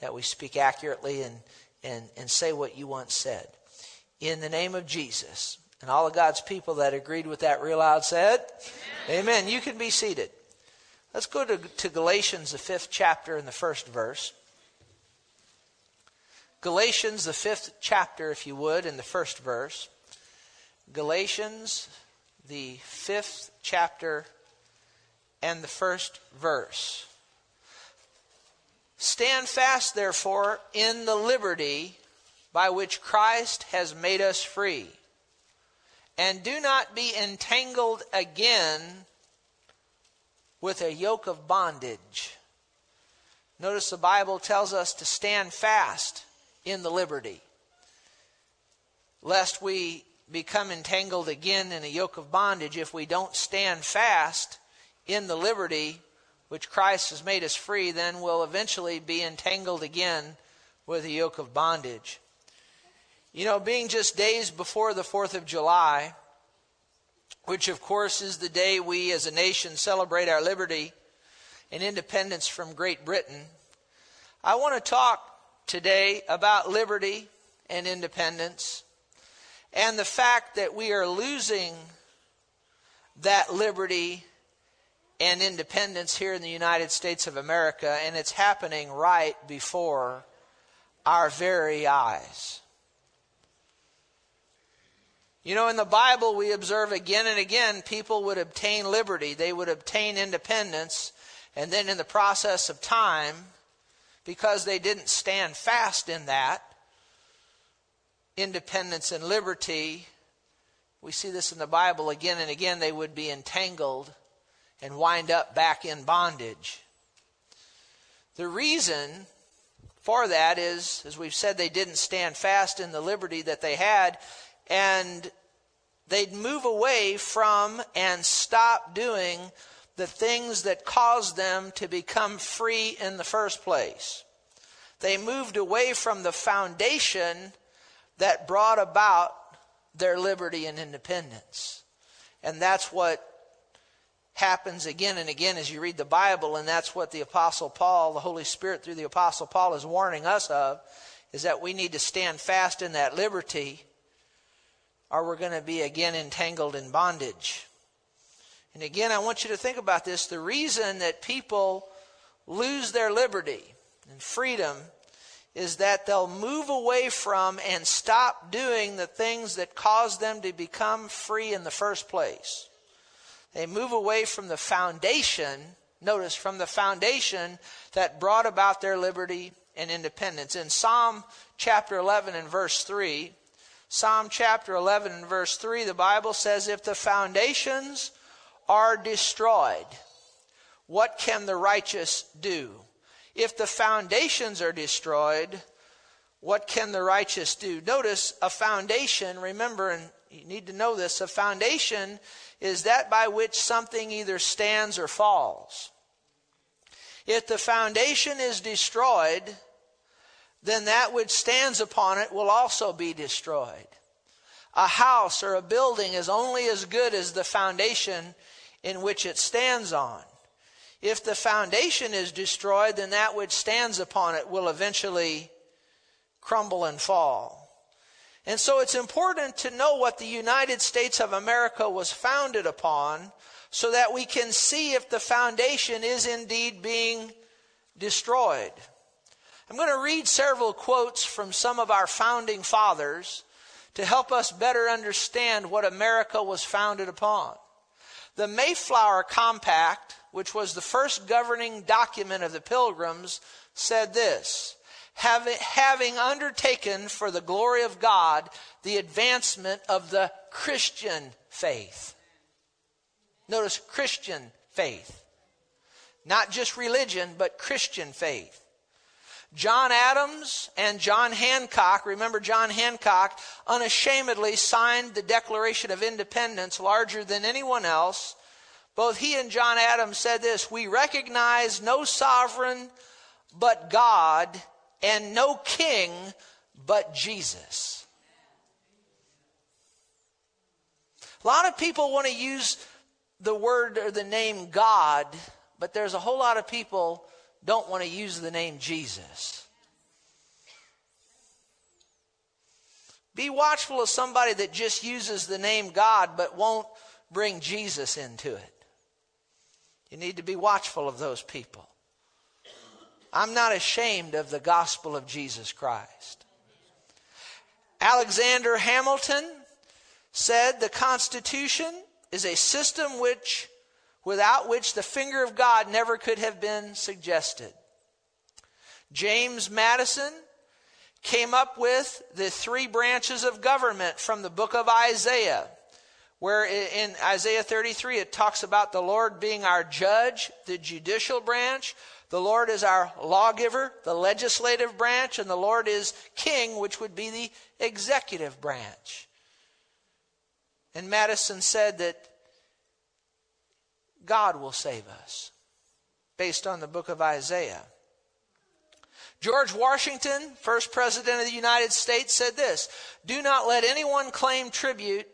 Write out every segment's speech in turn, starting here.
that we speak accurately and, and, and say what you once said. In the name of Jesus. And all of God's people that agreed with that real loud said, Amen. Amen. You can be seated. Let's go to, to Galatians, the fifth chapter, and the first verse. Galatians, the fifth chapter, if you would, in the first verse. Galatians, the fifth chapter, and the first verse. Stand fast, therefore, in the liberty by which Christ has made us free. And do not be entangled again with a yoke of bondage. Notice the Bible tells us to stand fast in the liberty, lest we become entangled again in a yoke of bondage if we don't stand fast in the liberty which Christ has made us free, then we'll eventually be entangled again with a yoke of bondage. You know, being just days before the 4th of July, which of course is the day we as a nation celebrate our liberty and independence from Great Britain, I want to talk today about liberty and independence and the fact that we are losing that liberty and independence here in the United States of America, and it's happening right before our very eyes. You know, in the Bible, we observe again and again people would obtain liberty, they would obtain independence, and then in the process of time, because they didn't stand fast in that independence and liberty, we see this in the Bible again and again, they would be entangled and wind up back in bondage. The reason for that is, as we've said, they didn't stand fast in the liberty that they had, and they'd move away from and stop doing the things that caused them to become free in the first place. They moved away from the foundation that brought about their liberty and independence. And that's what happens again and again as you read the Bible, and that's what the Apostle Paul, the Holy Spirit through the Apostle Paul, is warning us of, is that we need to stand fast in that liberty, or we're going to be again entangled in bondage. And again, I want you to think about this. The reason that people lose their liberty and freedom is that they'll move away from and stop doing the things that caused them to become free in the first place. They move away from the foundation, notice, from the foundation that brought about their liberty and independence. In Psalm chapter 11 and verse 3, Psalm chapter 11 and verse 3, the Bible says, If the foundations are destroyed, what can the righteous do? If the foundations are destroyed, what can the righteous do? Notice a foundation, remember, and you need to know this, a foundation is that by which something either stands or falls. If the foundation is destroyed, then that which stands upon it will also be destroyed. A house or a building is only as good as the foundation in which it stands on. If the foundation is destroyed, then that which stands upon it will eventually crumble and fall. And so it's important to know what the United States of America was founded upon so that we can see if the foundation is indeed being destroyed. I'm going to read several quotes from some of our founding fathers to help us better understand what America was founded upon. The Mayflower Compact, which was the first governing document of the Pilgrims, said this having undertaken for the glory of God the advancement of the Christian faith. Notice Christian faith. Not just religion, but Christian faith. John Adams and John Hancock, remember John Hancock, unashamedly signed the Declaration of Independence larger than anyone else. Both he and John Adams said this We recognize no sovereign but God and no king but Jesus. A lot of people want to use the word or the name God, but there's a whole lot of people don't want to use the name Jesus. Be watchful of somebody that just uses the name God but won't bring Jesus into it. You need to be watchful of those people. I'm not ashamed of the gospel of Jesus Christ. Alexander Hamilton said the Constitution is a system which, without which the finger of God never could have been suggested. James Madison came up with the three branches of government from the book of Isaiah, where in Isaiah 33 it talks about the Lord being our judge, the judicial branch. The Lord is our lawgiver, the legislative branch, and the Lord is king, which would be the executive branch. And Madison said that God will save us based on the book of Isaiah. George Washington, first president of the United States, said this Do not let anyone claim tribute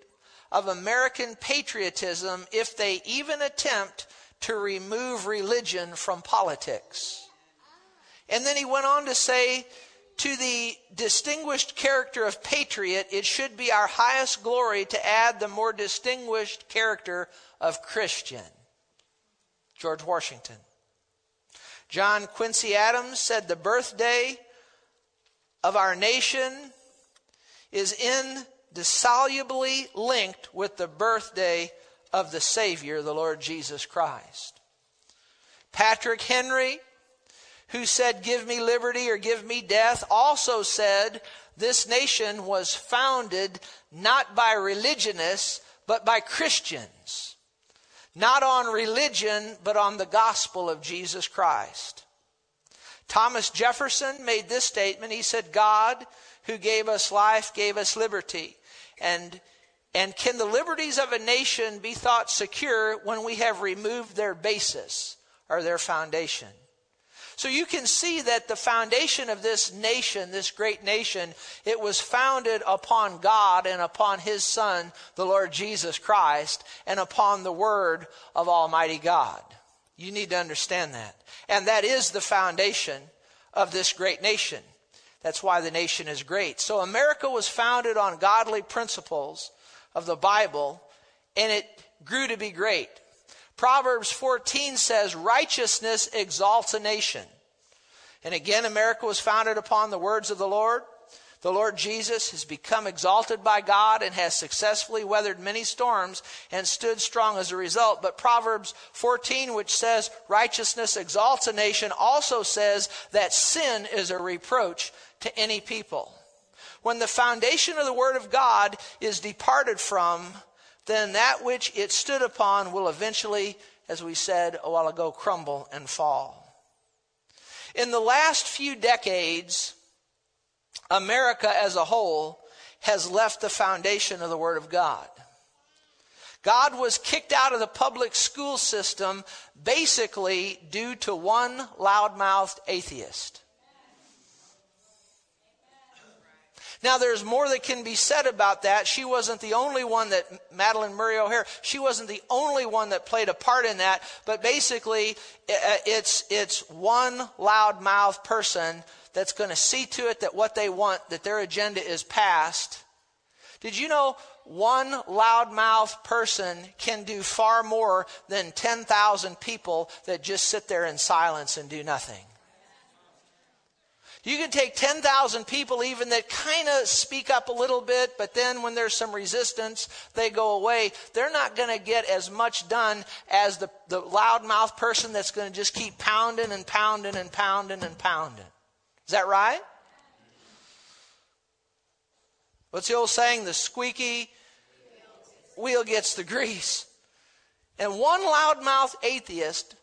of American patriotism if they even attempt to remove religion from politics. And then he went on to say, to the distinguished character of patriot, it should be our highest glory to add the more distinguished character of Christian. George Washington. John Quincy Adams said the birthday of our nation is indissolubly linked with the birthday of the Savior, the Lord Jesus Christ. Patrick Henry, who said, Give me liberty or give me death, also said, This nation was founded not by religionists, but by Christians not on religion, but on the gospel of Jesus Christ. Thomas Jefferson made this statement. He said, God, who gave us life, gave us liberty. And, and can the liberties of a nation be thought secure when we have removed their basis or their foundation? So you can see that the foundation of this nation, this great nation, it was founded upon God and upon His Son, the Lord Jesus Christ, and upon the Word of Almighty God. You need to understand that. And that is the foundation of this great nation. That's why the nation is great. So America was founded on godly principles of the Bible, and it grew to be great. Proverbs 14 says, Righteousness exalts a nation. And again, America was founded upon the words of the Lord. The Lord Jesus has become exalted by God and has successfully weathered many storms and stood strong as a result. But Proverbs 14, which says righteousness exalts a nation, also says that sin is a reproach to any people. When the foundation of the Word of God is departed from, then that which it stood upon will eventually, as we said a while ago, crumble and fall. In the last few decades, America as a whole has left the foundation of the Word of God. God was kicked out of the public school system basically due to one loudmouthed atheist. Now, there's more that can be said about that. She wasn't the only one that, Madalyn Murray O'Hair, she wasn't the only one that played a part in that. But basically, it's, it's one loudmouth person that's going to see to it that what they want, that their agenda is passed. Did you know one loudmouth person can do far more than 10,000 people that just sit there in silence and do nothing? You can take 10,000 people even that kind of speak up a little bit, but then when there's some resistance, they go away. They're not going to get as much done as the, the loudmouth person that's going to just keep pounding and pounding and pounding and pounding. Is that right? What's the old saying? The squeaky wheel gets the grease. And one loudmouth atheist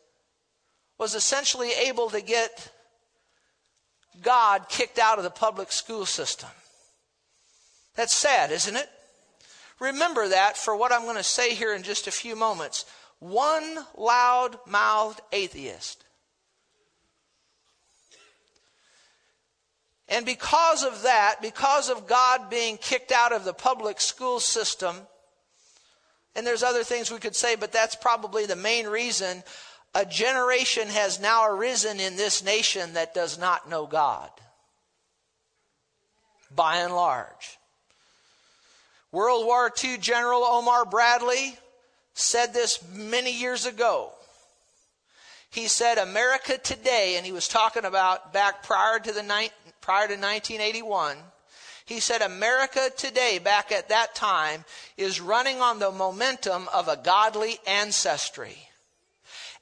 was essentially able to get God kicked out of the public school system. That's sad, isn't it? Remember that for what I'm going to say here in just a few moments. One loud mouthed atheist. And because of that, because of God being kicked out of the public school system, and there's other things we could say, but that's probably the main reason a generation has now arisen in this nation that does not know God. By and large. World War II General Omar Bradley said this many years ago. He said, America today, and he was talking about back prior to, the prior to 1981, he said, America today, back at that time, is running on the momentum of a godly ancestry.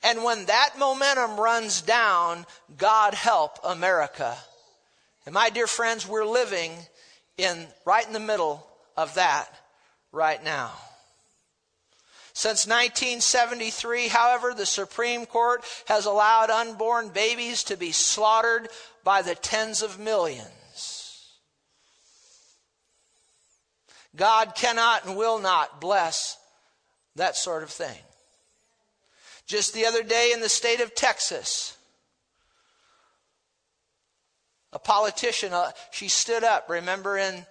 And when that momentum runs down, God help America. And my dear friends, we're living in right in the middle of that right now. Since 1973, however, the Supreme Court has allowed unborn babies to be slaughtered by the tens of millions. God cannot and will not bless that sort of thing. Just the other day in the state of Texas, a politician, uh, she stood up, remember, in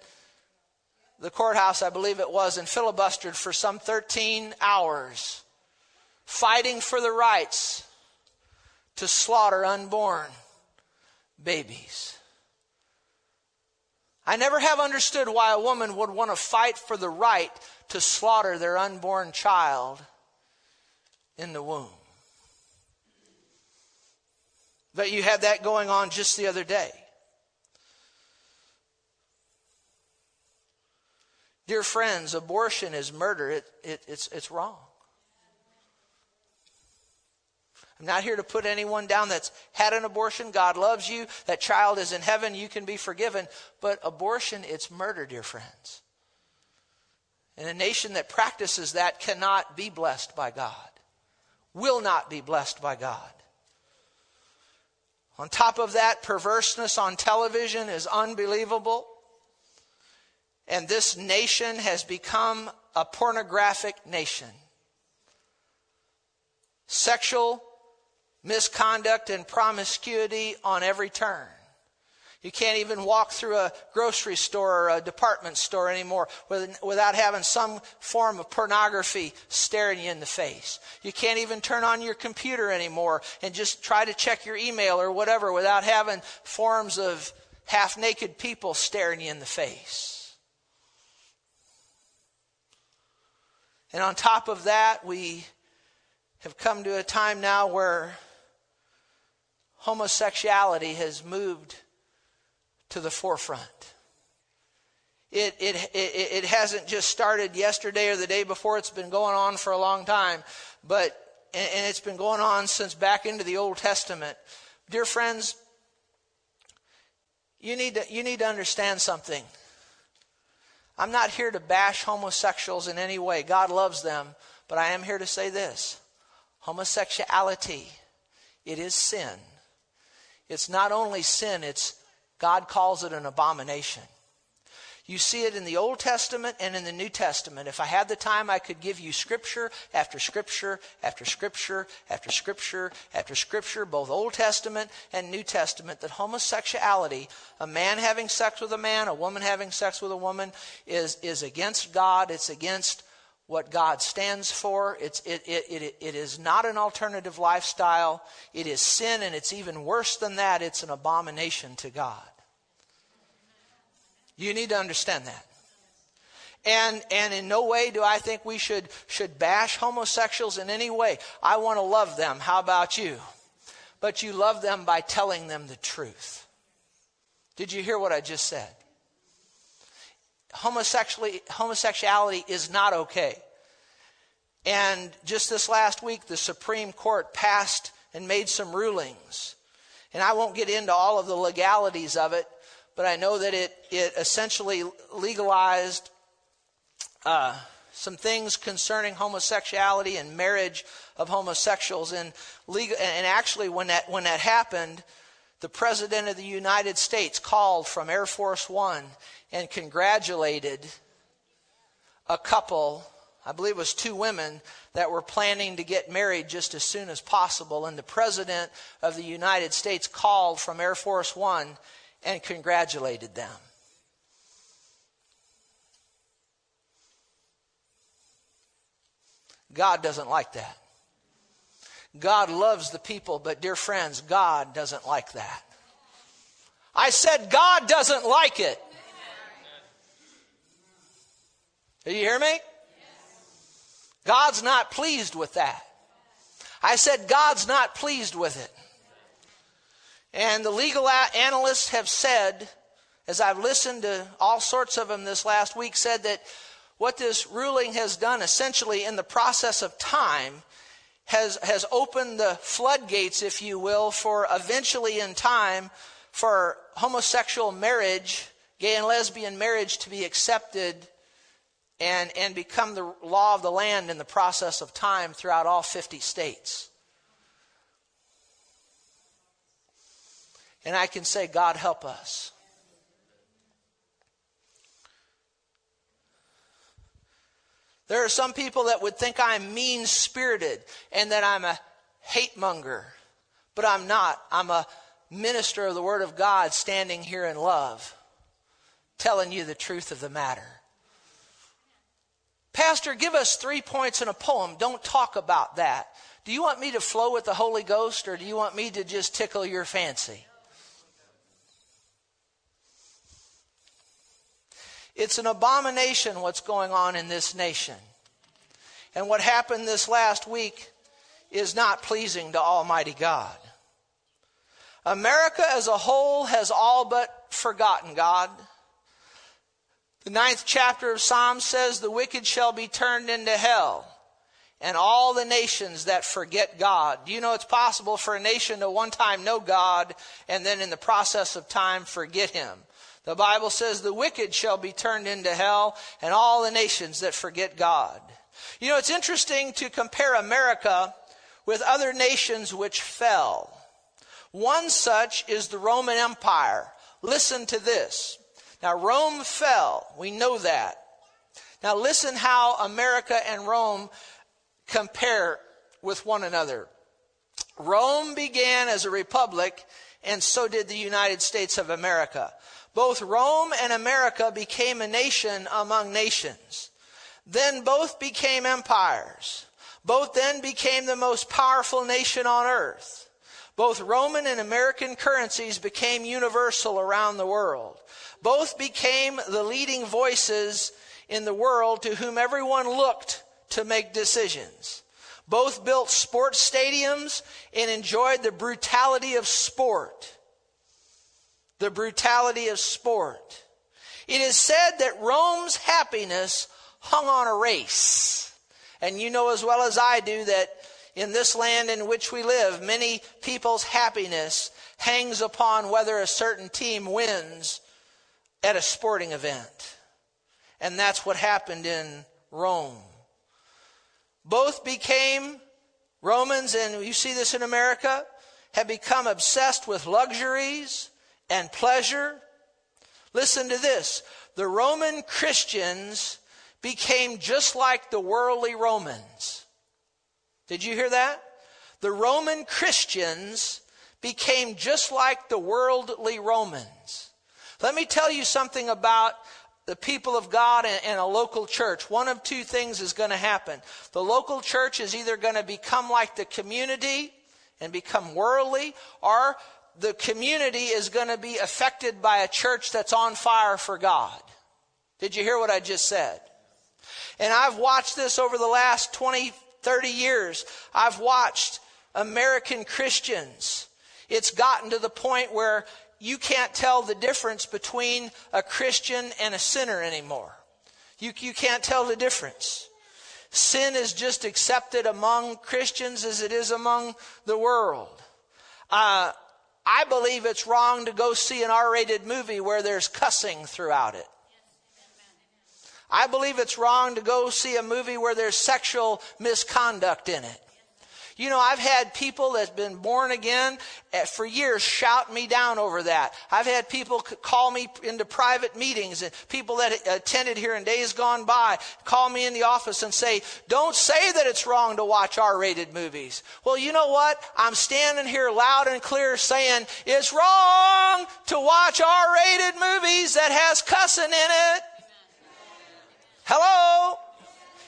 the courthouse, I believe it was, and filibustered for some 13 hours, fighting for the rights to slaughter unborn babies. I never have understood why a woman would want to fight for the right to slaughter their unborn child in the womb. But you had that going on just the other day. Dear friends, abortion is murder. It, it, it's, it's wrong. I'm not here to put anyone down that's had an abortion. God loves you. That child is in heaven. You can be forgiven. But abortion, it's murder, dear friends. And a nation that practices that cannot be blessed by God, will not be blessed by God. On top of that, perverseness on television is unbelievable. And this nation has become a pornographic nation. Sexual misconduct and promiscuity on every turn. You can't even walk through a grocery store or a department store anymore without having some form of pornography staring you in the face. You can't even turn on your computer anymore and just try to check your email or whatever without having forms of half naked people staring you in the face. And on top of that, we have come to a time now where homosexuality has moved to the forefront. It, it, it, it hasn't just started yesterday or the day before, it's been going on for a long time, but, and, it's been going on since back into the Old Testament. Dear friends, you need to, you need to understand something. I'm not here to bash homosexuals in any way. God loves them. But I am here to say this homosexuality, it is sin. It's not only sin, it's God calls it an abomination. You see it in the Old Testament and in the New Testament. If I had the time, I could give you scripture after scripture after scripture after scripture after scripture, both Old Testament and New Testament, that homosexuality, a man having sex with a man, a woman having sex with a woman, is, is against God. It's against what God stands for. It's, it, it, it, it is not an alternative lifestyle. It is sin, and it's even worse than that. It's an abomination to God. You need to understand that. And, and in no way do I think we should, should bash homosexuals in any way. I want to love them. How about you? But you love them by telling them the truth. Did you hear what I just said? Homosexuality, is not okay. And just this last week, the Supreme Court passed and made some rulings. And I won't get into all of the legalities of it, but I know that it, it essentially legalized uh, some things concerning homosexuality and marriage of homosexuals. And, legal, and actually, when that, when that happened, the President of the United States called from Air Force One and congratulated a couple, I believe it was two women, that were planning to get married just as soon as possible. And the President of the United States called from Air Force One and congratulated them. God doesn't like that. God loves the people, but dear friends, God doesn't like that. I said God doesn't like it. Do you hear me? God's not pleased with that. I said, God's not pleased with it. And the legal analysts have said, as I've listened to all sorts of them this last week, said that what this ruling has done essentially in the process of time has, has opened the floodgates, if you will, for eventually in time for homosexual marriage, gay and lesbian marriage to be accepted and, and become the law of the land in the process of time throughout all 50 states. And I can say, God help us. There are some people that would think I'm mean spirited and that I'm a hate monger, but I'm not. I'm a minister of the Word of God standing here in love, telling you the truth of the matter. Pastor, give us three points in a poem. Don't talk about that. Do you want me to flow with the Holy Ghost or do you want me to just tickle your fancy? It's an abomination what's going on in this nation. And what happened this last week is not pleasing to Almighty God. America as a whole has all but forgotten God. The ninth chapter of Psalms says, The wicked shall be turned into hell, and all the nations that forget God. Do you know it's possible for a nation to one time know God and then in the process of time forget Him? The Bible says the wicked shall be turned into hell and all the nations that forget God. You know, it's interesting to compare America with other nations which fell. One such is the Roman Empire. Listen to this. Now, Rome fell. We know that. Now, listen how America and Rome compare with one another. Rome began as a republic, and so did the United States of America. Both Rome and America became a nation among nations. Then both became empires. Both then became the most powerful nation on earth. Both Roman and American currencies became universal around the world. Both became the leading voices in the world to whom everyone looked to make decisions. Both built sports stadiums and enjoyed the brutality of sport the brutality of sport. It is said that Rome's happiness hung on a race. And you know as well as I do that in this land in which we live, many people's happiness hangs upon whether a certain team wins at a sporting event. And that's what happened in Rome. Both became Romans, and you see this in America, have become obsessed with luxuries and pleasure. Listen to this. The Roman Christians became just like the worldly Romans. Did you hear that? The Roman Christians became just like the worldly Romans. Let me tell you something about the people of God and, a local church. One of two things is going to happen. The local church is either going to become like the community and become worldly, or the community is going to be affected by a church that's on fire for God. Did you hear what I just said? And I've watched this over the last 20, 30 years. I've watched American Christians. It's gotten to the point where you can't tell the difference between a Christian and a sinner anymore. You, you can't tell the difference. Sin is just accepted among Christians as it is among the world. Uh, I believe it's wrong to go see an R rated movie where there's cussing throughout it. I believe it's wrong to go see a movie where there's sexual misconduct in it. You know, I've had people that's been born again eh, for years shout me down over that. I've had people call me into private meetings and people that attended here in days gone by call me in the office and say, don't say that it's wrong to watch R-rated movies. Well, you know what? I'm standing here loud and clear saying it's wrong to watch R-rated movies that has cussing in it. Hello?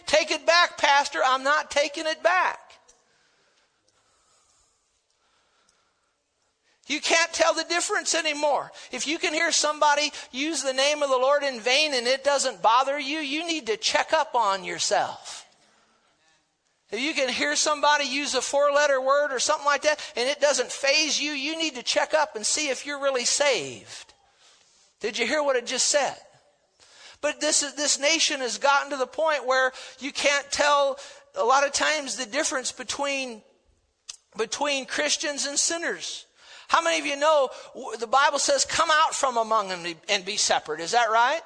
Take it back, Pastor. I'm not taking it back. You can't tell the difference anymore. If you can hear somebody use the name of the Lord in vain and it doesn't bother you, you need to check up on yourself. If you can hear somebody use a four letter word or something like that and it doesn't faze you, you need to check up and see if you're really saved. Did you hear what it just said? But this, is, this nation has gotten to the point where you can't tell a lot of times the difference between, between Christians and sinners. How many of you know the Bible says, come out from among them and be separate? Is that right?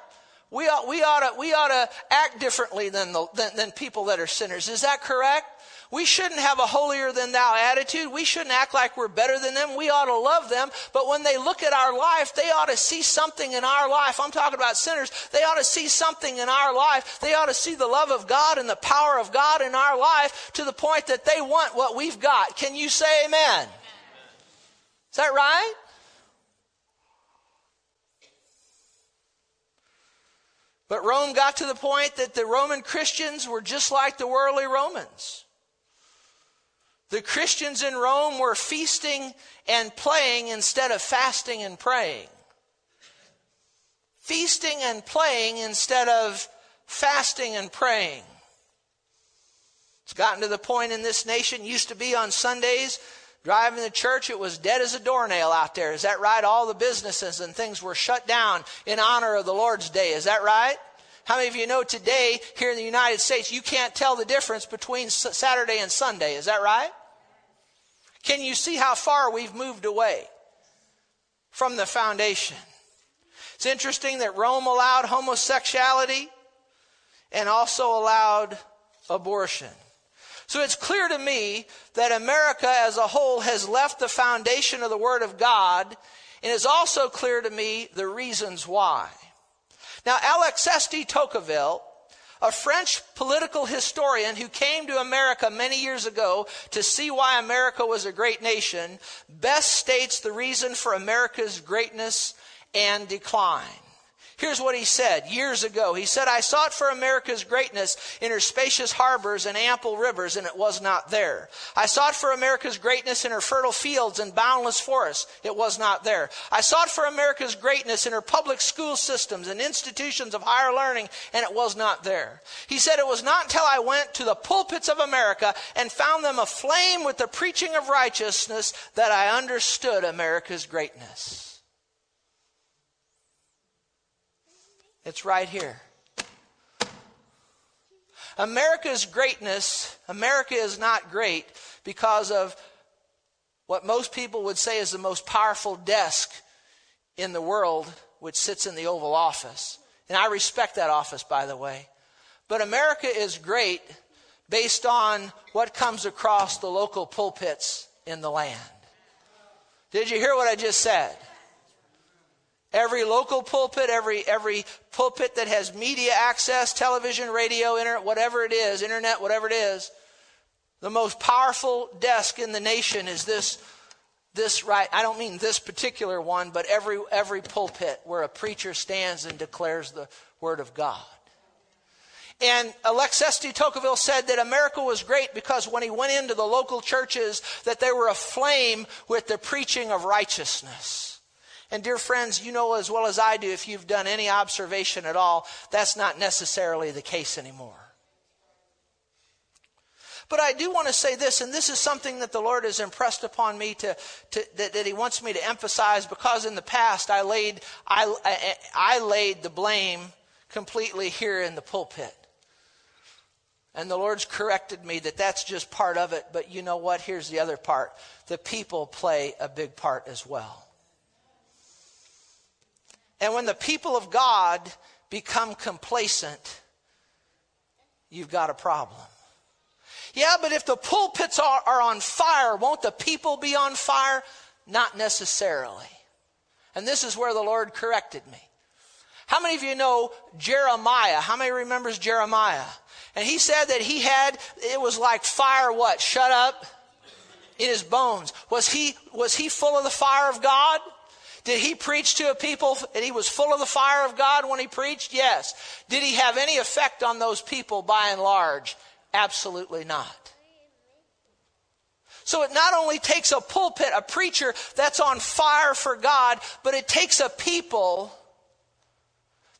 We ought, we ought, to, we ought to act differently than, the, than, than people that are sinners. Is that correct? We shouldn't have a holier than thou attitude. We shouldn't act like we're better than them. We ought to love them. But when they look at our life, they ought to see something in our life. I'm talking about sinners. They ought to see something in our life. They ought to see the love of God and the power of God in our life to the point that they want what we've got. Can you say amen? Is that right? But Rome got to the point that the Roman Christians were just like the worldly Romans. The Christians in Rome were feasting and playing instead of fasting and praying. Feasting and playing instead of fasting and praying. It's gotten to the point in this nation, used to be on Sundays, driving to church, it was dead as a doornail out there. Is that right? All the businesses and things were shut down in honor of the Lord's Day. Is that right? How many of you know today, here in the United States, you can't tell the difference between Saturday and Sunday? Is that right? Can you see how far we've moved away from the foundation? It's interesting that Rome allowed homosexuality and also allowed abortion. So it's clear to me that America as a whole has left the foundation of the Word of God, and it's also clear to me the reasons why. Now, Alexis de Tocqueville a French political historian who came to America many years ago to see why America was a great nation, best states the reason for America's greatness and decline. Here's what he said years ago. He said, I sought for America's greatness in her spacious harbors and ample rivers, and it was not there. I sought for America's greatness in her fertile fields and boundless forests. It was not there. I sought for America's greatness in her public school systems and institutions of higher learning, and it was not there. He said, It was not until I went to the pulpits of America and found them aflame with the preaching of righteousness that I understood America's greatness. It's right here. America's greatness, America is not great because of what most people would say is the most powerful desk in the world, which sits in the Oval Office. And I respect that office, by the way. But America is great based on what comes across the local pulpits in the land. Did you hear what I just said? Every local pulpit, every, every pulpit that has media access, television, radio, internet, whatever it is, internet, whatever it is, the most powerful desk in the nation is this, this right. I don't mean this particular one, but every, every pulpit where a preacher stands and declares the word of God. And Alexis de Tocqueville said that America was great because when he went into the local churches, that they were aflame with the preaching of righteousness. And dear friends, you know as well as I do, if you've done any observation at all, that's not necessarily the case anymore. But I do want to say this, and this is something that the Lord has impressed upon me to, to that, that, He wants me to emphasize because in the past I laid, I, I, I laid the blame completely here in the pulpit. And the Lord's corrected me that that's just part of it, but you know what? Here's the other part. The people play a big part as well. And when the people of God become complacent, you've got a problem. Yeah, but if the pulpits are, are on fire, won't the people be on fire? Not necessarily. And this is where the Lord corrected me. How many of you know Jeremiah? How many remembers Jeremiah? And he said that he had, it was like fire what? Shut up in his bones. Was he, was he full of the fire of God? Did he preach to a people and he was full of the fire of God when he preached? Yes. Did he have any effect on those people by and large? Absolutely not. So it not only takes a pulpit, a preacher that's on fire for God, but it takes a people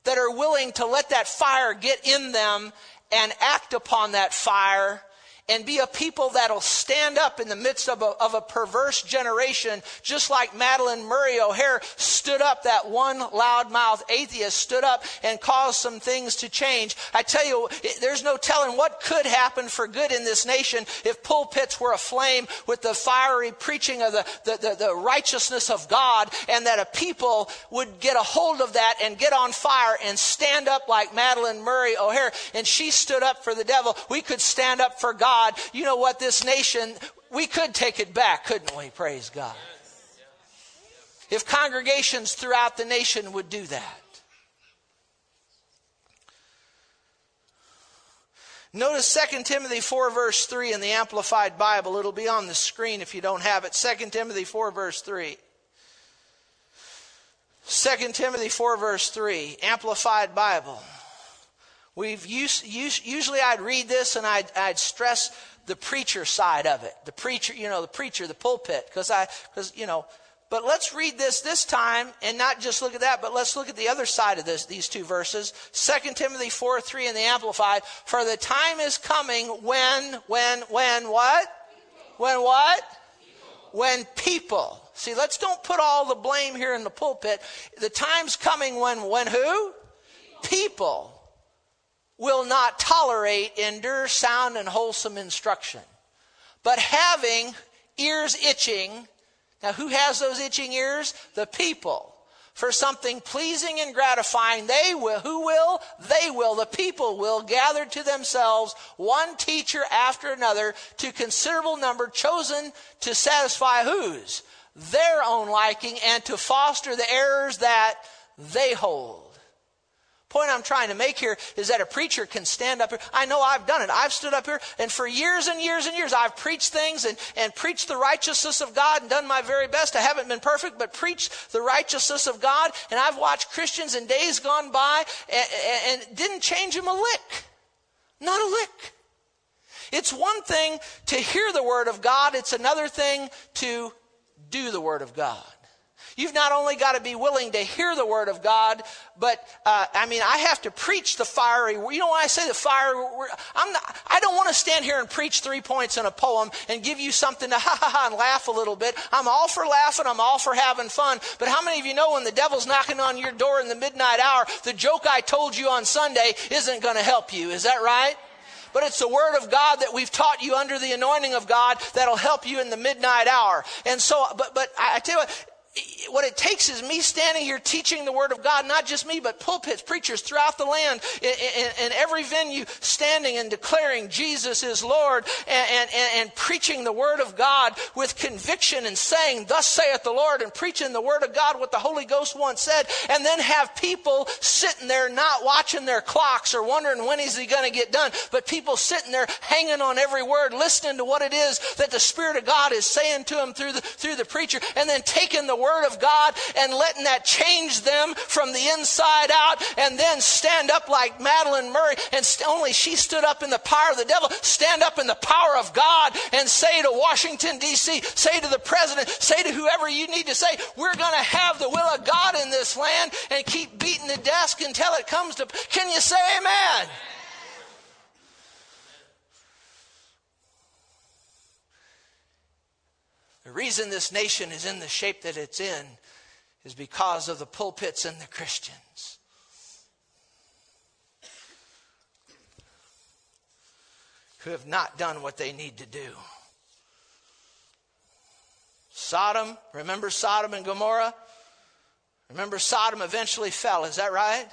that are willing to let that fire get in them and act upon that fire and be a people that'll stand up in the midst of a, of a perverse generation, just like Madalyn Murray O'Hair stood up, that one loudmouth atheist stood up and caused some things to change. I tell you, there's no telling what could happen for good in this nation if pulpits were aflame with the fiery preaching of the, the, the, the righteousness of God, and that a people would get a hold of that and get on fire and stand up like Madalyn Murray O'Hair. And she stood up for the devil. We could stand up for God God, you know what, this nation, we could take it back, couldn't we? Praise God. If congregations throughout the nation would do that. Notice 2 Timothy 4, verse 3 in the Amplified Bible. It'll be on the screen if you don't have it. 2 Timothy 4, verse 3. 2 Timothy 4, verse 3, Amplified Bible. We've used, usually I'd read this and I'd, I'd stress the preacher side of it. The preacher, you know, the preacher, the pulpit, because I, because, you know, but let's read this this time and not just look at that, but let's look at the other side of this, these two verses. 2 Timothy 4, 3 in the Amplified. For the time is coming when, when, when what? When what? When people. See, let's don't put all the blame here in the pulpit. The time's coming when, when who? People will not tolerate, endure sound and wholesome instruction. But having ears itching, now who has those itching ears? The people. For something pleasing and gratifying, they will, who will? They will, the people will gather to themselves one teacher after another to considerable number chosen to satisfy whose? Their own liking and to foster the errors that they hold point I'm trying to make here is that a preacher can stand up here. I know I've done it. I've stood up here and for years and years and years I've preached things and, and preached the righteousness of God and done my very best. I haven't been perfect, but preached the righteousness of God. And I've watched Christians in days gone by and, and didn't change them a lick. Not a lick. It's one thing to hear the word of God. It's another thing to do the word of God. You've not only got to be willing to hear the word of God, but uh, I mean, I have to preach the fiery. You know, why I say the fiery, I'm not, I don't want to stand here and preach three points in a poem and give you something to ha ha ha and laugh a little bit. I'm all for laughing. I'm all for having fun. But how many of you know when the devil's knocking on your door in the midnight hour, the joke I told you on Sunday isn't going to help you? Is that right? but it's the Word of God that we've taught you under the anointing of God that'll help you in the midnight hour. And so, but, but I tell you what, what it takes is me standing here teaching the Word of God, not just me, but pulpits, preachers throughout the land, in, in, in every venue, standing and declaring Jesus is Lord and, and, and, preaching the Word of God with conviction and saying, Thus saith the Lord, and preaching the Word of God, what the Holy Ghost once said, and then have people sitting there not watching their clocks or wondering when is he going to get done, but people sitting there hanging on every word, listening to what it is that the Spirit of God is saying to them through the, through the preacher, and then taking the Word of God and letting that change them from the inside out and then stand up like Madalyn Murray and st- only she stood up in the power of the devil, stand up in the power of God and say to Washington, D.C., say to the president, say to whoever you need to say, we're going to have the will of God in this land and keep beating the desk until it comes to. Can you say amen? The reason this nation is in the shape that it's in is because of the pulpits and the Christians. Who have not done what they need to do. Sodom, remember Sodom and Gomorrah? Remember, Sodom eventually fell, is that right?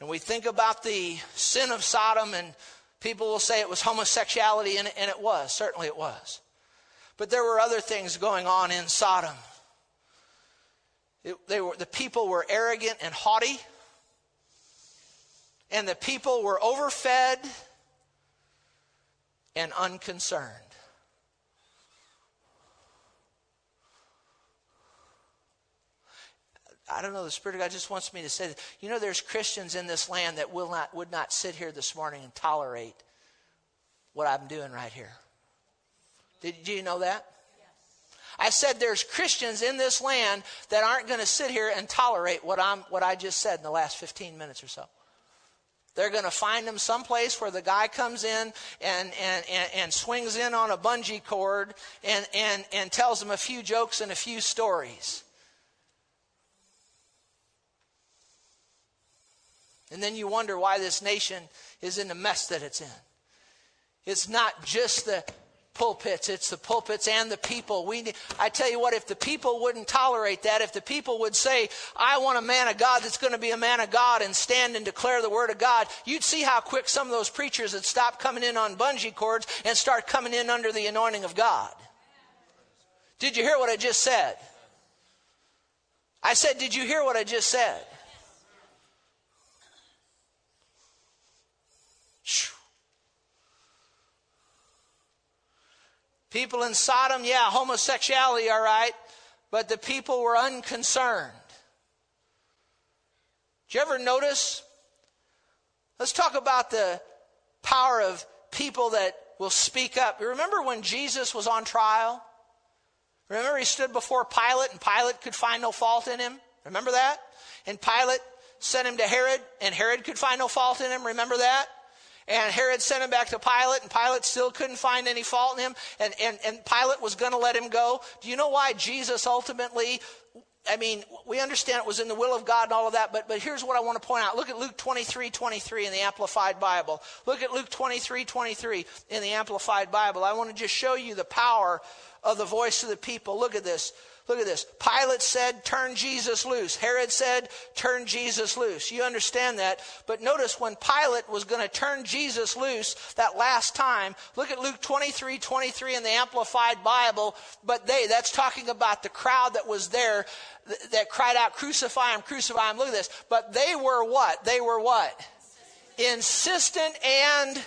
And we think about the sin of Sodom, and people will say it was homosexuality, and it was. Certainly it was. But there were other things going on in Sodom. It, they were, the people were arrogant and haughty, and the people were overfed and unconcerned. I don't know, the Spirit of God just wants me to say that. You know, there's Christians in this land that will not, would not sit here this morning and tolerate what I'm doing right here. Did you know that? I said there's Christians in this land that aren't going to sit here and tolerate what, I'm, what I just said in the last 15 minutes or so. They're going to find them someplace where the guy comes in and, and, and, and, swings in on a bungee cord and, and, and tells them a few jokes and a few stories. And then you wonder why this nation is in the mess that it's in. It's not just the pulpits, it's the pulpits and the people. We need, I tell you what, if the people wouldn't tolerate that, if the people would say, I want a man of God that's going to be a man of God and stand and declare the word of God, you'd see how quick some of those preachers would stop coming in on bungee cords and start coming in under the anointing of God. Did you hear what I just said? I said, Did you hear what I just said? People in Sodom, yeah, homosexuality, all right, but the people were unconcerned. Did you ever notice? Let's talk about the power of people that will speak up. Remember when Jesus was on trial? Remember he stood before Pilate and Pilate could find no fault in him? Remember that? And Pilate sent him to Herod and Herod could find no fault in him. Remember that? And Herod sent him back to Pilate, and Pilate still couldn't find any fault in him, and, and, and Pilate was going to let him go. Do you know why Jesus ultimately I mean, we understand it was in the will of God and all of that, but, but here's what I want to point out. Look at Luke 23, 23 in the Amplified Bible. Look at Luke 23, 23 in the Amplified Bible. I want to just show you the power of the voice of the people. Look at this. Look at this. Pilate said, turn Jesus loose. Herod said, turn Jesus loose. You understand that. But notice when Pilate was going to turn Jesus loose that last time, look at Luke 23, 23 in the Amplified Bible. But they, that's talking about the crowd that was there that cried out, crucify him, crucify him. Look at this. But they were what? They were what? Insistent and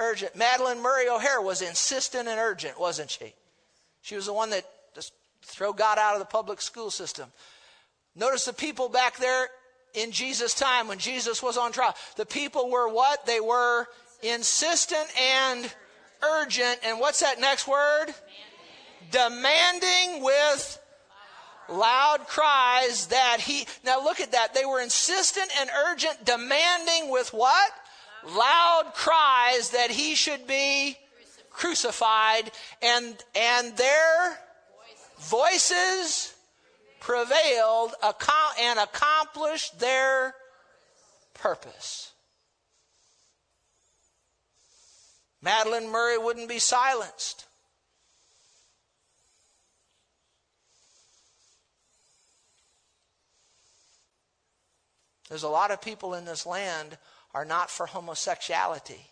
urgent. Madalyn Murray O'Hair was insistent and urgent, wasn't she? She was the one that throw God out of the public school system. Notice the people back there in Jesus' time when Jesus was on trial. The people were what? They were insistent and urgent. And what's that next word? Demanding with loud cries that he. Now look at that. They were insistent and urgent, demanding with what? Loud cries that he should be crucified. And, and their voices prevailed and accomplished their purpose. Madalyn Murray wouldn't be silenced. There's a lot of people in this land are not for homosexuality.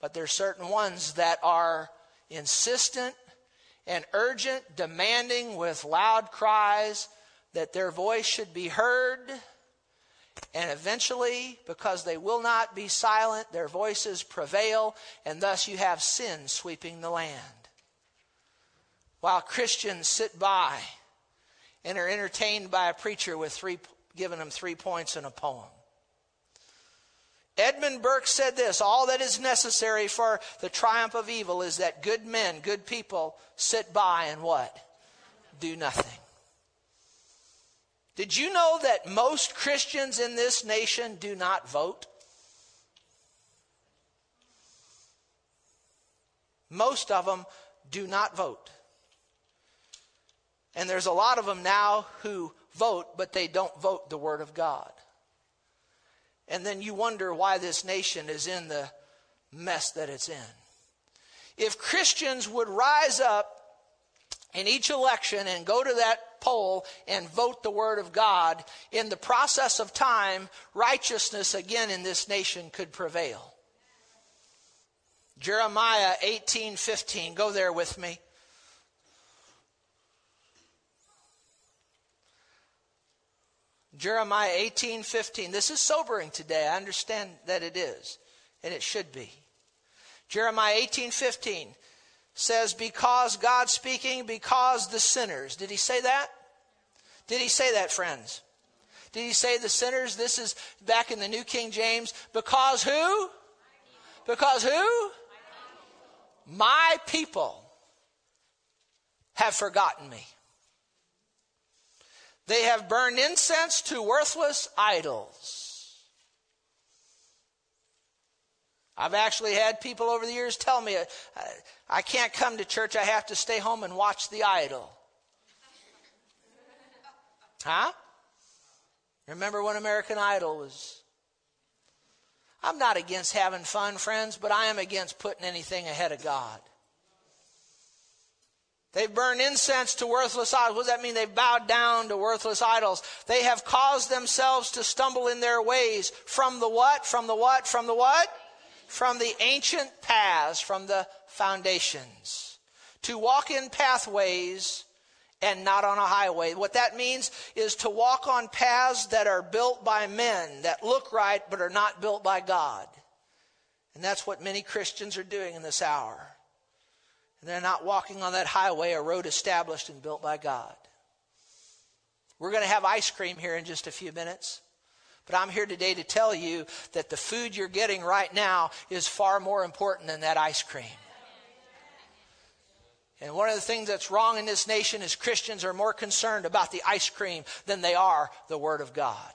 But there's certain ones that are insistent and urgent, demanding with loud cries that their voice should be heard. And eventually, because they will not be silent, their voices prevail, and thus you have sin sweeping the land. While Christians sit by and are entertained by a preacher with three, giving them three points in a poem. Edmund Burke said this All that is necessary for the triumph of evil is that good men, good people, sit by and what? Do nothing. Did you know that most Christians in this nation do not vote? Most of them do not vote. And there's a lot of them now who vote, but they don't vote the Word of God. And then you wonder why this nation is in the mess that it's in. If Christians would rise up in each election and go to that poll and vote the word of God, in the process of time, righteousness again in this nation could prevail. Jeremiah 18:15, go there with me. Jeremiah 18, 15. This is sobering today. I understand that it is, and it should be. Jeremiah 18, 15 says, Because God speaking, because the sinners. Did he say that? Did he say that, friends? Did he say the sinners? This is back in the New King James. Because who? Because who? My people have forgotten me. They have burned incense to worthless idols. I've actually had people over the years tell me, I can't come to church, I have to stay home and watch the idol. Huh? Remember when American Idol was. I'm not against having fun, friends, but I am against putting anything ahead of God. They've burned incense to worthless idols. What does that mean? They've bowed down to worthless idols. They have caused themselves to stumble in their ways from the what? From the what? From the what? From the ancient paths, from the foundations. To walk in pathways and not on a highway. What that means is to walk on paths that are built by men, that look right but are not built by God. And that's what many Christians are doing in this hour. And they're not walking on that highway, a road established and built by God. We're going to have ice cream here in just a few minutes. But I'm here today to tell you that the food you're getting right now is far more important than that ice cream. And one of the things that's wrong in this nation is Christians are more concerned about the ice cream than they are the Word of God.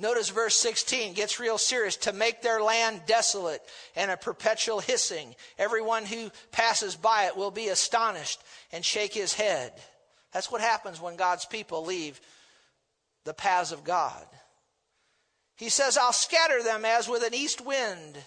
Notice verse 16 gets real serious. To make their land desolate and a perpetual hissing. Everyone who passes by it will be astonished and shake his head. That's what happens when God's people leave the paths of God. He says, I'll scatter them as with an east wind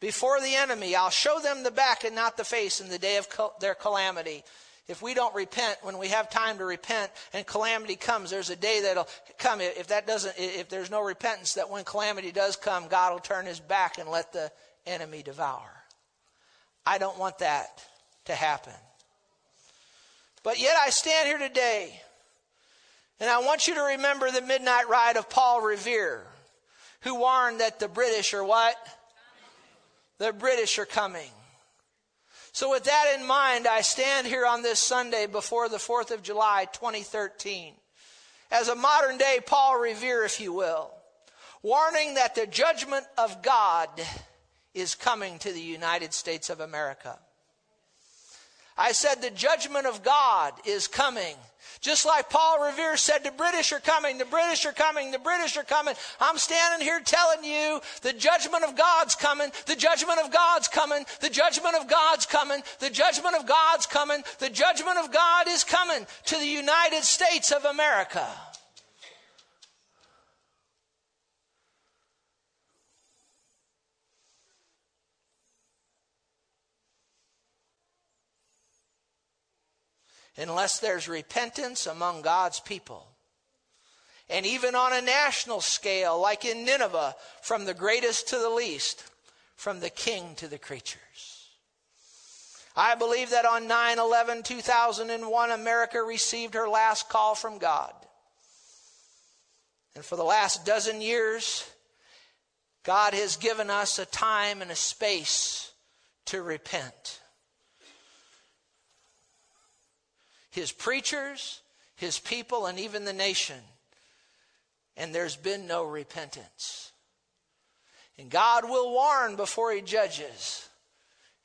before the enemy. I'll show them the back and not the face in the day of their calamity. If we don't repent when we have time to repent and calamity comes, there's a day that'll come. If that doesn't, if there's no repentance, that when calamity does come, God will turn his back and let the enemy devour. I don't want that to happen. But yet I stand here today and I want you to remember the midnight ride of Paul Revere who warned that the British are what? The British are coming. So, with that in mind, I stand here on this Sunday before the 4th of July 2013 as a modern day Paul Revere, if you will, warning that the judgment of God is coming to the United States of America. I said the judgment of God is coming just like Paul Revere said, the British are coming, the British are coming, the British are coming. I'm standing here telling you the judgment of God's coming, the judgment of God's coming, the judgment of God's coming, the judgment of God's coming, the judgment of God is coming to the United States of America. Unless there's repentance among God's people. And even on a national scale, like in Nineveh, from the greatest to the least, from the king to the creatures. I believe that on 9 11 2001, America received her last call from God. And for the last dozen years, God has given us a time and a space to repent. His preachers, his people, and even the nation. And there's been no repentance. And God will warn before he judges.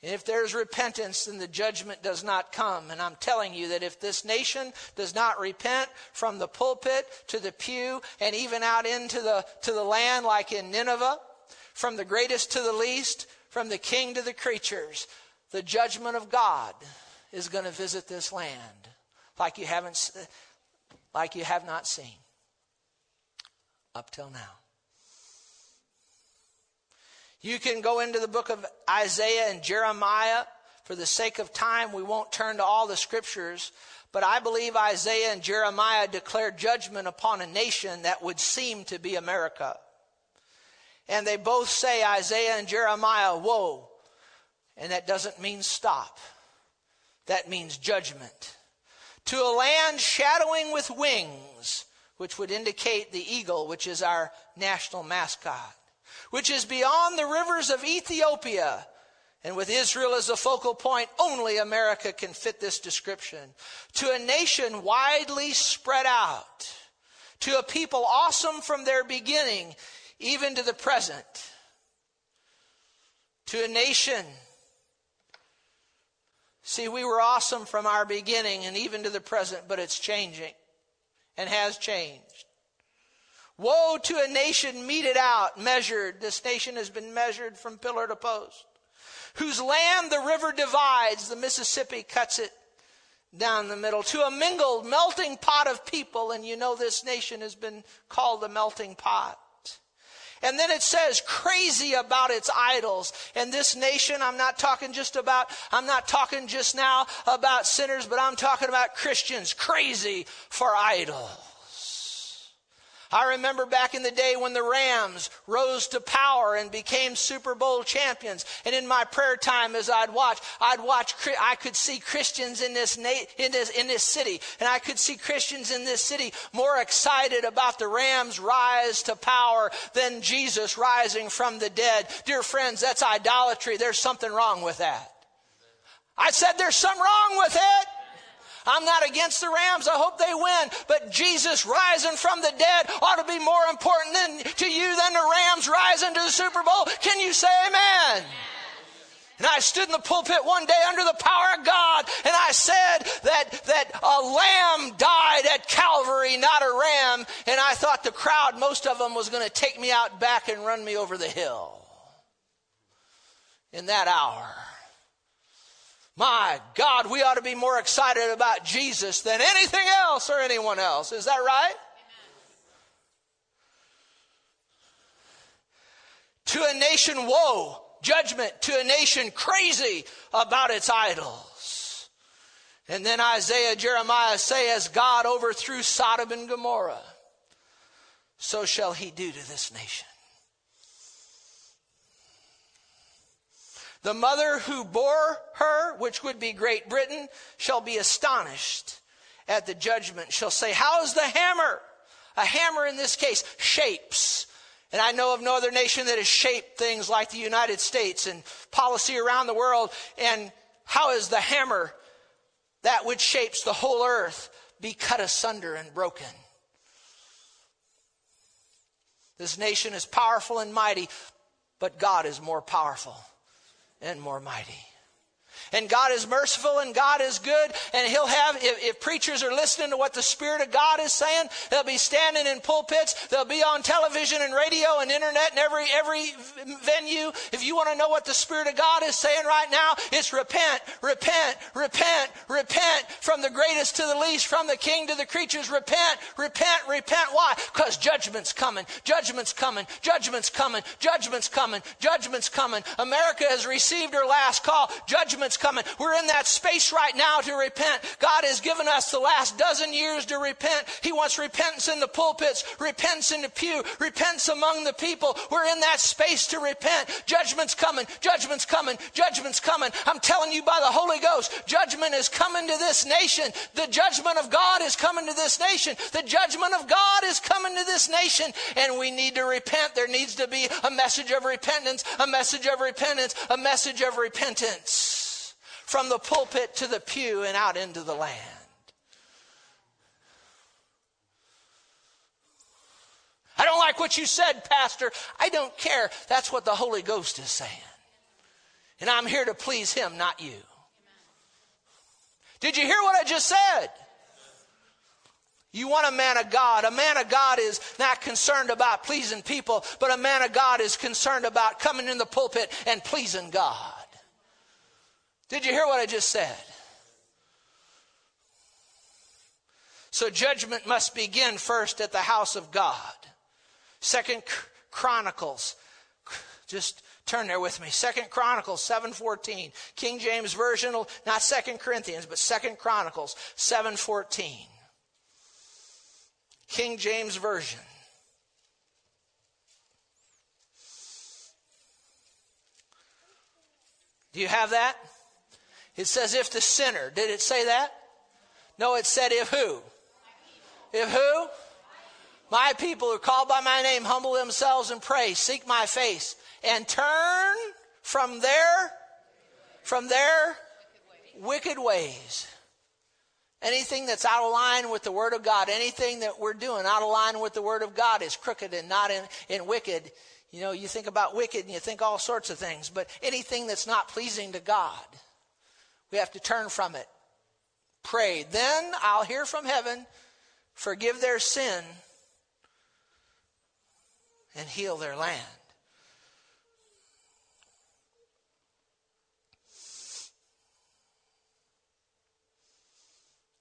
And if there's repentance, then the judgment does not come. And I'm telling you that if this nation does not repent from the pulpit to the pew and even out into the, to the land like in Nineveh, from the greatest to the least, from the king to the creatures, the judgment of God is going to visit this land like you haven't like you have not seen up till now. You can go into the book of Isaiah and Jeremiah. For the sake of time, we won't turn to all the scriptures, but I believe Isaiah and Jeremiah declare judgment upon a nation that would seem to be America. And they both say, Isaiah and Jeremiah, whoa. And that doesn't mean stop. That means judgment to a land shadowing with wings, which would indicate the eagle, which is our national mascot, which is beyond the rivers of Ethiopia. And with Israel as a focal point, only America can fit this description. To a nation widely spread out, to a people awesome from their beginning, even to the present, to a nation. See, we were awesome from our beginning and even to the present, but it's changing and has changed. Woe to a nation meted out, measured. This nation has been measured from pillar to post. Whose land the river divides, the Mississippi cuts it down the middle. To a mingled, melting pot of people, and you know this nation has been called the melting pot. And then it says crazy about its idols. And this nation, I'm not talking just about, I'm not talking just now about sinners, but I'm talking about Christians crazy for idols. I remember back in the day when the Rams rose to power and became Super Bowl champions. And in my prayer time, as I'd watch, I'd watch, I could see Christians in this, in this, in this city. And I could see Christians in this city more excited about the Rams' rise to power than Jesus rising from the dead. Dear friends, that's idolatry. There's something wrong with that. I said there's something wrong with it. I'm not against the Rams. I hope they win. But Jesus rising from the dead ought to be more important than, to you than the Rams rising to the Super Bowl. Can you say amen? And I stood in the pulpit one day under the power of God, and I said that, that a lamb died at Calvary, not a ram. And I thought the crowd, most of them, was going to take me out back and run me over the hill. In that hour, my God, we ought to be more excited about Jesus than anything else or anyone else. Is that right? To a nation, woe, judgment. To a nation, crazy about its idols. And then Isaiah, Jeremiah say, as God overthrew Sodom and Gomorrah, so shall he do to this nation. The mother who bore her, which would be Great Britain, shall be astonished at the judgment, shall say, How is the hammer? A hammer in this case shapes. And I know of no other nation that has shaped things like the United States and policy around the world. And how is the hammer, that which shapes the whole earth, be cut asunder and broken? This nation is powerful and mighty, but God is more powerful and more mighty. And God is merciful and God is good. And He'll have, if, if, preachers are listening to what the Spirit of God is saying, they'll be standing in pulpits. They'll be on television and radio and internet and every, every venue. If you want to know what the Spirit of God is saying right now, it's repent, repent, repent, repent from the greatest to the least, from the king to the creatures. Repent, repent, repent. Why? Because judgment's coming. Judgment's coming. Judgment's coming. Judgment's coming. Judgment's coming. America has received her last call. Judgment's coming. We're in that space right now to repent. God has given us the last dozen years to repent. He wants repentance in the pulpits, repentance in the pew, repentance among the people. We're in that space to repent. Judgment's coming. Judgment's coming. Judgment's coming. I'm telling you by the Holy Ghost, judgment is coming to this nation. The judgment of God is coming to this nation. The judgment of God is coming to this nation. And we need to repent. There needs to be a message of repentance, a message of repentance, a message of repentance from the pulpit to the pew and out into the land. I don't like what you said, Pastor. I don't care. That's what the Holy Ghost is saying. And I'm here to please Him, not you. Did you hear what I just said? You want a man of God. A man of God is not concerned about pleasing people, but a man of God is concerned about coming in the pulpit and pleasing God. Did you hear what I just said? So judgment must begin first at the house of God. Second Chronicles, just turn there with me. Second Chronicles 7:14. King James version, not Second Corinthians, but Second Chronicles 7:14. King James version. Do you have that? It says, if the sinner. Did it say that? No, it said, if who? If who? My people who called by my name humble themselves and pray, seek my face, and turn from their from their wicked ways. Anything that's out of line with the Word of God, anything that we're doing out of line with the Word of God is crooked and not in, in wicked. You know, you think about wicked and you think all sorts of things, but anything that's not pleasing to God, we have to turn from it. Pray. Then I'll hear from heaven, forgive their sin, and heal their land.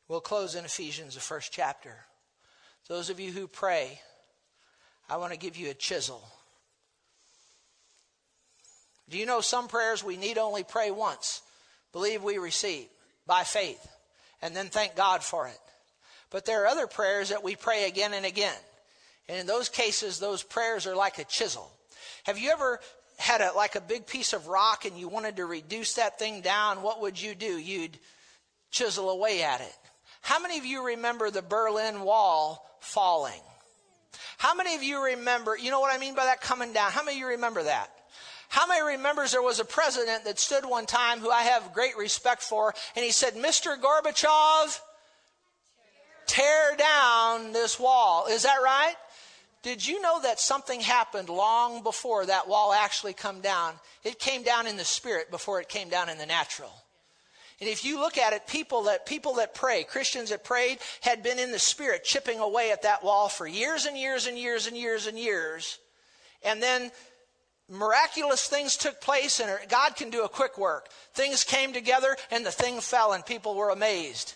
We'll close in Ephesians, the first chapter. Those of you who pray, I want to give you a chisel. Do you know some prayers we need only pray once? Believe we receive by faith, and then thank God for it. But there are other prayers that we pray again and again. And in those cases, those prayers are like a chisel. Have you ever had a, like a big piece of rock and you wanted to reduce that thing down? What would you do? You'd chisel away at it. How many of you remember the Berlin Wall falling? How many of you remember, you know what I mean by that coming down? How many of you remember that? How many remembers there was a president that stood one time who I have great respect for, and he said, Mr. Gorbachev, tear down this wall. Is that right? Did you know that something happened long before that wall actually come down? It came down in the spirit before it came down in the natural. And if you look at it, people that people that pray, Christians that prayed, had been in the spirit chipping away at that wall for years and years and years and years and years. And then miraculous things took place, and God can do a quick work. Things came together, and the thing fell, and people were amazed.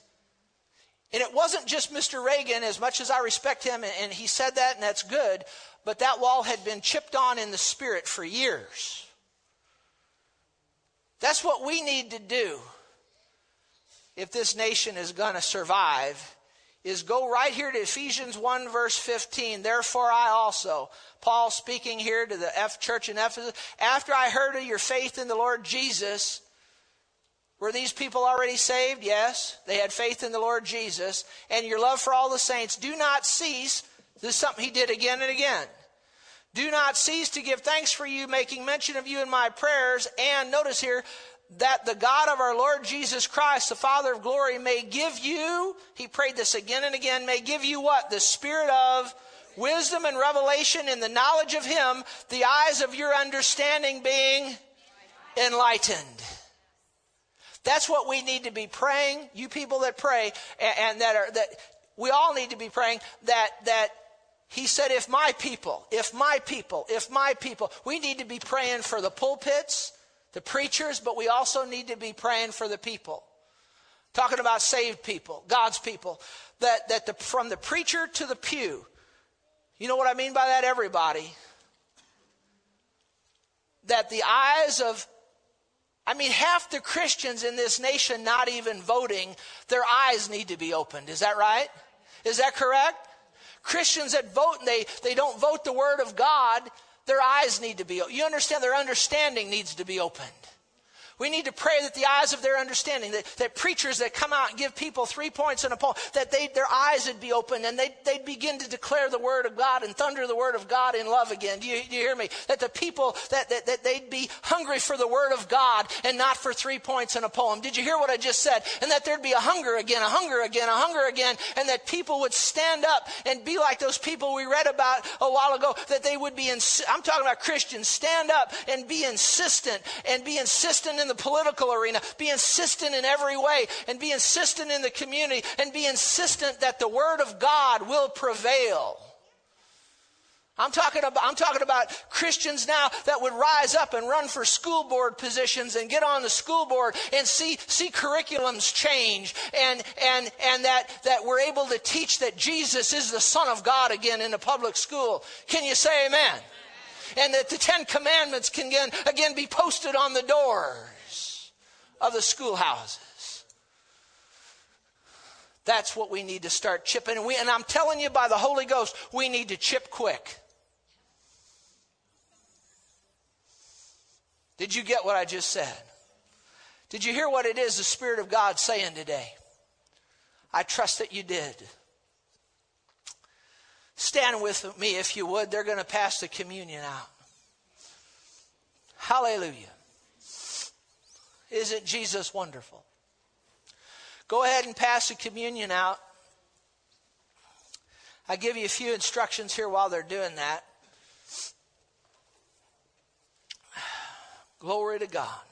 And it wasn't just Mr. Reagan, as much as I respect him, and he said that, and that's good, but that wall had been chipped on in the spirit for years. That's what we need to do if this nation is going to survive is go right here to Ephesians 1 verse 15. Therefore I also, Paul speaking here to the F church in Ephesus, after I heard of your faith in the Lord Jesus, were these people already saved? Yes. They had faith in the Lord Jesus. And your love for all the saints. Do not cease. This is something he did again and again. Do not cease to give thanks for you, making mention of you in my prayers. And notice here, that the God of our Lord Jesus Christ, the Father of glory, may give you, he prayed this again and again, may give you what? The spirit of wisdom and revelation in the knowledge of him, the eyes of your understanding being enlightened. That's what we need to be praying, you people that pray, and, and that are, that we all need to be praying that, that he said, if my people, if my people, if my people, we need to be praying for the pulpits, the preachers, but we also need to be praying for the people. Talking about saved people, God's people. That, that the, from the preacher to the pew, you know what I mean by that? Everybody. That the eyes of, I mean, half the Christians in this nation not even voting, their eyes need to be opened. Is that right? Is that correct? Christians that vote and they, they don't vote the Word of God, their eyes need to be, you understand, their understanding needs to be opened. We need to pray that the eyes of their understanding, that, that preachers that come out and give people three points in a poem, that they, their eyes would be open and they'd, they'd begin to declare the word of God and thunder the word of God in love again. Do you, do you hear me? That the people, that, that, that they'd be hungry for the word of God and not for three points in a poem. Did you hear what I just said? And that there'd be a hunger again, a hunger again, a hunger again, and that people would stand up and be like those people we read about a while ago, that they would be, ins- I'm talking about Christians, stand up and be insistent and be insistent in in the political arena. Be insistent in every way and be insistent in the community and be insistent that the Word of God will prevail. I'm talking about, I'm talking about Christians now that would rise up and run for school board positions and get on the school board and see, see curriculums change and, and, and that, that we're able to teach that Jesus is the Son of God again in the public school. Can you say amen? And that the Ten Commandments can again, again be posted on the door of the schoolhouses. That's what we need to start chipping. And, we, and I'm telling you by the Holy Ghost, we need to chip quick. Did you get what I just said? Did you hear what it is the Spirit of God saying today? I trust that you did. Stand with me if you would. They're going to pass the communion out. Hallelujah. Isn't Jesus wonderful? Go ahead and pass the communion out. I give you a few instructions here while they're doing that. Glory to God.